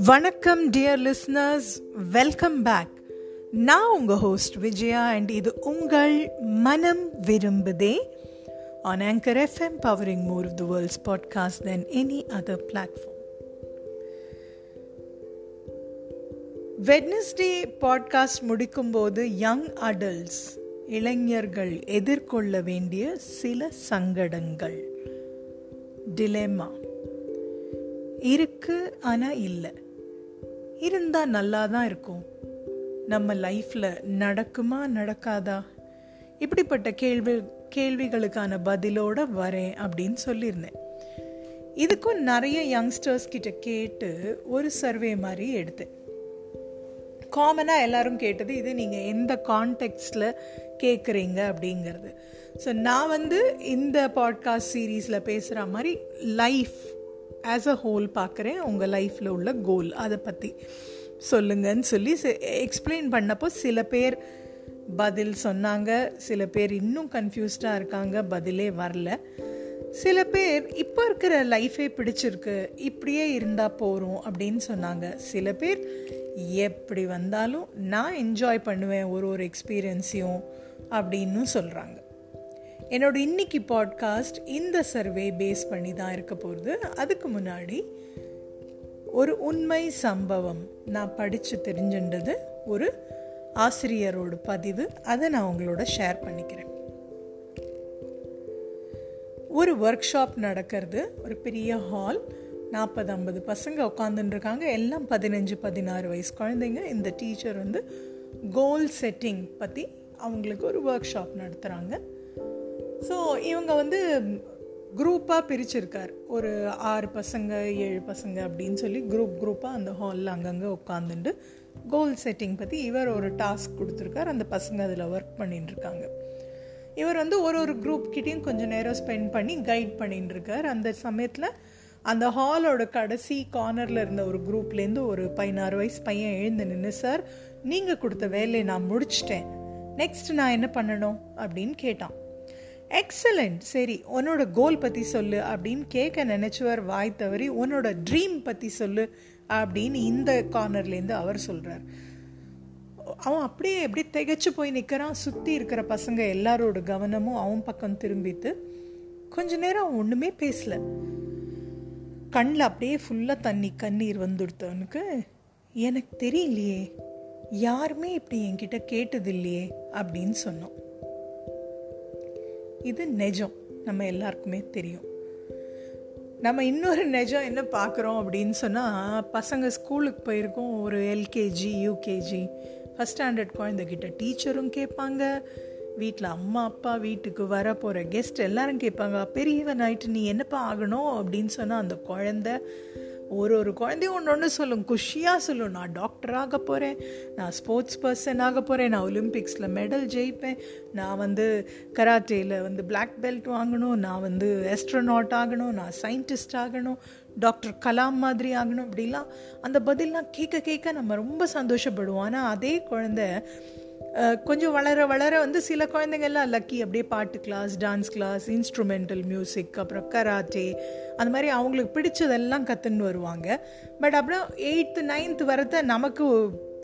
வணக்கம் dear listeners welcome back நான் உங்கள் ஹோஸ்ட் விஜயா அண்ட் இது உங்கள் மனம் விரும்புதே on Anchor FM powering more of the world's podcast than any other platform Wednesday podcast முடிக்கும்போது யங் அடல்ட்ஸ் இளைஞர்கள் எதிர்கொள்ள வேண்டிய சில சங்கடங்கள். டிலேமா இருக்கு ஆனால் இல்லை. இருந்தால் நல்லா தான் இருக்கும். நம்ம லைஃப்பில் நடக்குமா நடக்காதா? இப்படிப்பட்ட கேள்வி கேள்விகளுக்கான பதிலோட வரேன் அப்படின்னு சொல்லியிருந்தேன். இதுக்கும் நிறைய யங்ஸ்டர்ஸ் கிட்ட கேட்டு ஒரு சர்வே மாதிரி எடுத்தேன். காமனாக எல்லாரும் கேட்டது இது நீங்கள் எந்த கான்டெக்ஸ்டில் கேட்குறீங்க அப்படிங்கிறது. ஸோ நான் வந்து இந்த பாட்காஸ்ட் சீரீஸில் பேசுகிற மாதிரி லைஃப் ஆஸ் அ ஹோல் பார்க்குறேன் உங்கள் லைஃப்பில் உள்ள கோல் அதை பற்றி சொல்லுங்கன்னு சொல்லி எக்ஸ்பிளைன் பண்ணப்போ சில பேர் பதில் சொன்னாங்க. சில பேர் இன்னும் கன்ஃபியூஸ்டாக இருக்காங்க. பதிலே வரல. சில பேர் இப்போ இருக்கிற லைஃபே பிடிச்சிருக்கு. இப்படியே இருந்தால் போகிறோம் அப்படின்னு சொன்னாங்க. சில பேர் எப்படி வந்தாலும் நான் என்ஜாய் பண்ணுவேன் ஒரு ஒரு எக்ஸ்பீரியன்ஸையும் அப்படின்னு சொல்கிறாங்க என்னோட இன்னைக்கு பாட்காஸ்ட் இந்த சர்வே பேஸ் பண்ணி தான் இருக்க போகிறது அதுக்கு முன்னாடி ஒரு உண்மை சம்பவம் நான் படித்து தெரிஞ்சுன்றது ஒரு ஆசிரியரோட பதிவு. அதை நான் உங்களோட ஷேர் பண்ணிக்கிறேன். ஒரு ஒர்க் ஷாப் நடக்கிறது ஒரு பெரிய ஹால் நாற்பது ஐம்பது பசங்க உட்காந்துருக்காங்க எல்லாம் பதினஞ்சு பதினாறு வயசு குழந்தைங்க. இந்த டீச்சர் வந்து கோல் செட்டிங் பற்றி அவங்களுக்கு ஒரு ஒர்க் ஷாப் நடத்துகிறாங்க ஸோ இவங்க வந்து குரூப்பாக பிரிச்சிருக்கார். ஒரு ஆறு பசங்க ஏழு பசங்க அப்படின்னு சொல்லி குரூப் குரூப்பாக அந்த ஹாலில் அங்கங்கே உட்காந்துட்டு கோல் செட்டிங் பற்றி இவர் ஒரு டாஸ்க் கொடுத்துருக்கார். அந்த பசங்க அதில் ஒர்க் பண்ணிட்டுருக்காங்க. இவர் வந்து ஒரு ஒரு குரூப் கிட்டேயும் கொஞ்சம் நேரம் ஸ்பெண்ட் பண்ணி கைட் பண்ணிட்டுருக்கார். அந்த சமயத்தில் அந்த ஹாலோட கடைசி கார்னரில் இருந்த ஒரு குரூப்லேருந்து ஒரு பதினாறு வயசு பையன் எழுந்து நின்று சார் நீங்கள் கொடுத்த வேலையை நான் முடிச்சிட்டேன். நெக்ஸ்ட் நான் என்ன பண்ணணும்? அப்படின்னு கேட்டான். எக்ஸலண்ட் சரி உன்னோட கோல் பற்றி சொல்லு. அப்படின்னு கேட்க நினச்சவர் வாய் தவறி உன்னோட ட்ரீம் பற்றி சொல்லு. அப்படின்னு இந்த கார்னர்லேருந்து அவர் சொல்கிறார் அவன் அப்படியே எப்படி திகச்சு போய் நிற்கிறான் சுற்றி இருக்கிற பசங்க எல்லாரோட கவனமும் அவன் பக்கம் திரும்பித்து கொஞ்ச நேரம் அவன் ஒன்றுமே பேசலை. கண்ணில் அப்படியே ஃபுல்லாக தண்ணி கண்ணீர் வந்துடுத்தவனுக்கு எனக்கு தெரியலையே. யாருமே இப்படி என்கிட்ட கேட்டது இல்லையே அப்படின்னு சொன்னோம் இது நெஜம். நம்ம எல்லாருக்குமே தெரியும். நம்ம இன்னொரு நெஜம் என்ன பார்க்குறோம் அப்படின்னு சொன்னால் பசங்க ஸ்கூலுக்கு போயிருக்கோம் ஒரு எல்கேஜி யூகேஜி. ஃபஸ்ட் ஸ்டாண்டர்ட் குழந்தைகிட்ட டீச்சரும் கேட்பாங்க. வீட்டில் அம்மா அப்பா வீட்டுக்கு வர போகிற கெஸ்ட் எல்லாரும் கேட்பாங்க பெரியவன் ஆயிட்டு நீ என்னப்பா ஆகணும்? அப்படின்னு சொன்னால் அந்த குழந்த ஒரு ஒரு குழந்தையும் ஒன்று ஒன்று சொல்லும். குஷியாக சொல்லும் நான் டாக்டர் ஆக போகிறேன் நான் ஸ்போர்ட்ஸ் பர்சன் ஆக போகிறேன் நான் ஒலிம்பிக்ஸில் மெடல் ஜெயிப்பேன் நான் வந்து கராட்டேயில் வந்து பிளாக் பெல்ட் வாங்கணும் நான் வந்து எஸ்ட்ரோனாட் ஆகணும் நான் சயின்டிஸ்ட் ஆகணும் டாக்டர் கலாம் மாதிரி ஆகணும். அப்படிலாம் அந்த பதிலாம் கேட்க கேட்க நம்ம ரொம்ப சந்தோஷப்படுவோம். ஆனால் அதே குழந்தை கொஞ்சம் வளர வளர வந்து சில குழந்தைங்கள்லாம் லக்கி அப்படியே பாட்டு class dance class instrumental music அப்புறம் கராட்டே அந்த மாதிரி அவங்களுக்கு பிடிச்சதெல்லாம் கற்றுன்னு வருவாங்க. பட் அப்புறம் எயித்து நைன்த்து வரத நமக்கு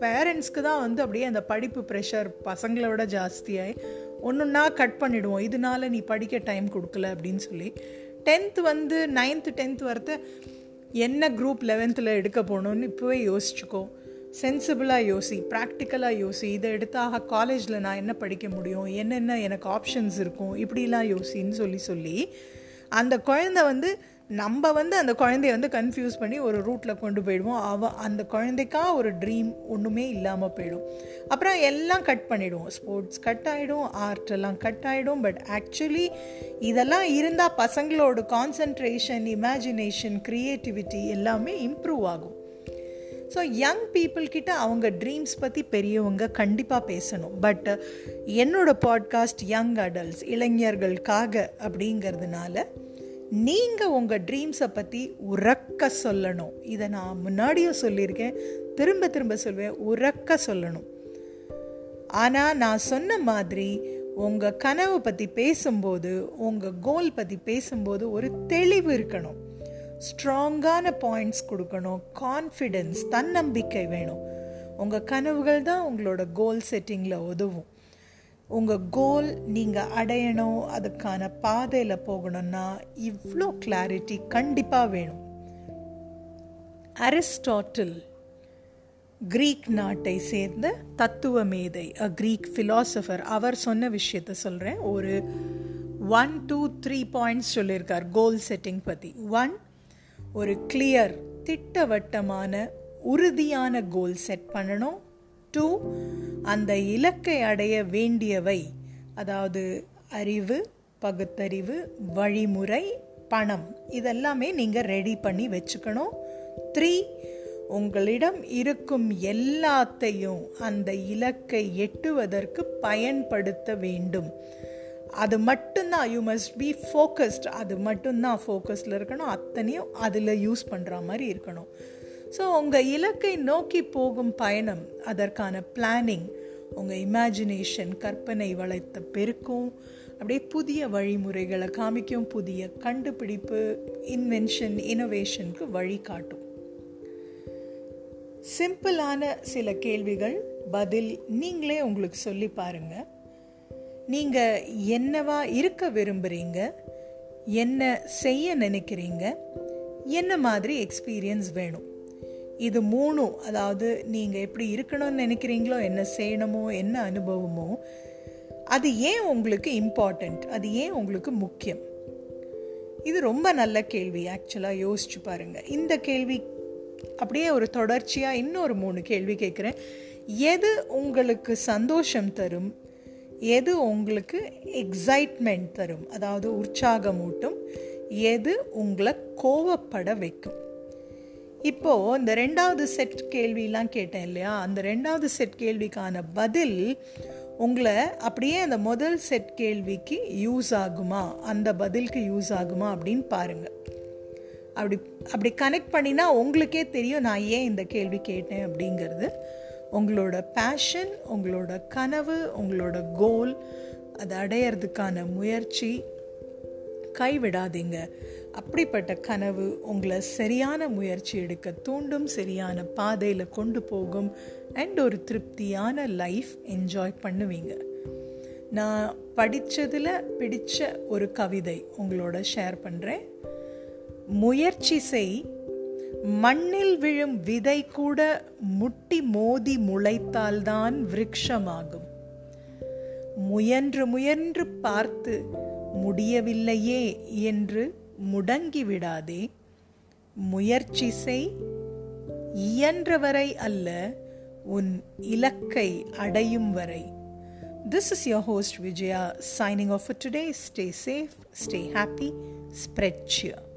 பேரண்ட்ஸ்க்கு தான் வந்து அப்படியே அந்த படிப்பு ப்ரெஷர் பசங்களோட ஜாஸ்தியாகி ஒன்றுன்னா கட் பண்ணிவிடுவோம் இதனால நீ படிக்க டைம் கொடுக்கல அப்படின்னு சொல்லி டென்த்து வந்து நைன்த்து டென்த்து வரத்த என்ன குரூப் லெவன்த்தில் எடுக்க போகணுன்னு இப்போவே யோசிச்சுக்கோ. சென்சிபிளாக யோசி ப்ராக்டிக்கலாக யோசி இதை எடுத்தாக காலேஜில் நான் என்ன படிக்க முடியும் என்னென்ன எனக்கு ஆப்ஷன்ஸ் இருக்கும் இப்படிலாம் யோசின்னு சொல்லி சொல்லி அந்த குழந்தை வந்து நம்ம வந்து அந்த குழந்தைய வந்து கன்ஃபியூஸ் பண்ணி ஒரு ரூட்டில் கொண்டு போயிடுவோம். அவ அந்த குழந்தைக்கா ஒரு ட்ரீம் ஒன்றுமே இல்லாமல் போயிடும். அப்புறம் எல்லாம் கட் பண்ணிவிடுவோம் ஸ்போர்ட்ஸ் கட் ஆகிடும் ஆர்ட் எல்லாம் கட் ஆகிடும் பட் ஆக்சுவலி இதெல்லாம் இருந்தால் பசங்களோட கான்சன்ட்ரேஷன் இமேஜினேஷன் க்ரியேட்டிவிட்டி எல்லாமே இம்ப்ரூவ் ஆகும். ஸோ யங் பீப்புள்கிட்ட அவங்க ட்ரீம்ஸ் பற்றி பெரியவங்க கண்டிப்பாக பேசணும். பட் என்னோட பாட்காஸ்ட் யங் அடல்ட்ஸ் இளைஞர்களுக்காக அப்படிங்கிறதுனால நீங்கள் உங்கள் ட்ரீம்ஸை பற்றி உறக்க சொல்லணும். இதை நான் முன்னாடியும் சொல்லியிருக்கேன். திரும்ப திரும்ப சொல்வேன். உறக்க சொல்லணும். ஆனால் நான் சொன்ன மாதிரி உங்கள் கனவை பற்றி பேசும்போது உங்கள் கோல் பற்றி பேசும்போது ஒரு தெளிவு இருக்கணும். ஸ்ட்ராங்கான பாயிண்ட்ஸ் கொடுக்கணும். கான்ஃபிடென்ஸ் தன்னம்பிக்கை வேணும். உங்கள் கனவுகள் தான் உங்களோட கோல் செட்டிங்கில் உதவும். உங்கள் கோல் நீங்கள் அடையணும் அதுக்கான பாதையில் போகணும்னா இவ்வளோ கிளாரிட்டி கண்டிப்பாக வேணும். அரிஸ்டாட்டில் கிரீக் நாட்டை சேர்ந்த தத்துவ மேதை அ கிரீக் ஃபிலாசபர் அவர் சொன்ன விஷயத்த சொல்கிறேன் ஒரு ஒன் டூ த்ரீ பாயிண்ட்ஸ் சொல்லியிருக்கார் கோல் செட்டிங் பற்றி ஒன் ஒரு கிளியர் திட்டவட்டமான உறுதியான கோல் செட் பண்ணணும். டூ அந்த இலக்கை அடைய வேண்டியவை அதாவது அறிவு பகுத்தறிவு வழிமுறை பணம் இதெல்லாமே நீங்கள் ரெடி பண்ணி வச்சுக்கணும். த்ரீ உங்களிடம் இருக்கும் எல்லாத்தையும் அந்த இலக்கை எட்டுவதற்கு பயன்படுத்த வேண்டும். அது மட்டும்தான் யூ மஸ்ட் பி ஃபோக்கஸ்ட் அது மட்டும்தான் ஃபோக்கஸில் இருக்கணும். அத்தனையும் அதில் யூஸ் பண்ணுற மாதிரி இருக்கணும். ஸோ உங்கள் இலக்கை நோக்கி போகும் பயணம் அதற்கான பிளானிங் உங்கள் இமேஜினேஷன் கற்பனை வளர்த்த பெருக்கும் அப்படியே புதிய வழிமுறைகளை காமிக்கும் புதிய கண்டுபிடிப்பு இன்வென்ஷன் இனோவேஷனுக்கு வழிகாட்டும். சிம்பிளான சில கேள்விகள் பதில் நீங்களே உங்களுக்கு சொல்லி பாருங்கள் நீங்கள் என்னவா இருக்க விரும்புகிறீங்க என்ன செய்ய நினைக்கிறீங்க? என்ன மாதிரி எக்ஸ்பீரியன்ஸ் வேணும்? இது மூணும் அதாவது நீங்கள் எப்படி இருக்கணும்னு நினைக்கிறீங்களோ என்ன செய்யணுமோ என்ன அனுபவமோ அது ஏன் உங்களுக்கு இம்பார்ட்டண்ட் அது ஏன் உங்களுக்கு முக்கியம்? இது ரொம்ப நல்ல கேள்வி. ஆக்சுவலாக யோசிச்சு பாருங்கள் இந்த கேள்வி அப்படியே ஒரு தொடர்ச்சியாக இன்னொரு மூணு கேள்வி கேட்குறேன். எது உங்களுக்கு சந்தோஷம் தரும்? எது உங்களுக்கு எக்ஸைட்மெண்ட் தரும்? அதாவது உற்சாகமூட்டும். எது உங்களை கோவப்பட வைக்கும்? இப்போது இந்த ரெண்டாவது செட் கேள்வியெலாம் கேட்டேன் இல்லையா? அந்த ரெண்டாவது செட் கேள்விக்கான பதில் உங்களை அப்படியே அந்த முதல் செட் கேள்விக்கு யூஸ் ஆகுமா? அந்த பதிலுக்கு யூஸ் ஆகுமா அப்படின்னு பாருங்கள் அப்படி அப்படி கனெக்ட் பண்ணினா உங்களுக்கே தெரியும் நான் ஏன் இந்த கேள்வி கேட்டேன் அப்படிங்கிறது. உங்களோட பேஷன் உங்களோட கனவு உங்களோட கோல் அதை அடையிறதுக்கான முயற்சி கைவிடாதீங்க. அப்படிப்பட்ட கனவு உங்களை சரியான முயற்சி எடுக்க தூண்டும் சரியான பாதையில் கொண்டு போகும் அண்ட் ஒரு திருப்தியான லைஃப் என்ஜாய் பண்ணுவீங்க. நான் படித்ததில் பிடித்த ஒரு கவிதை உங்களோட ஷேர் பண்ணுறேன் முயற்சி செய் மண்ணில் விழும் விதை கூட முட்டி மோதி முளைத்தால்தான் விருட்சமாகும் முயன்று முயன்று பார்த்து முடியவில்லையே என்று முடங்கிவிடாதே முயற்சி செய் இயன்றவரை அல்ல உன் இலக்கை அடையும் வரை This is your host Vijaya signing off for today. Stay safe, stay happy, spread cheer.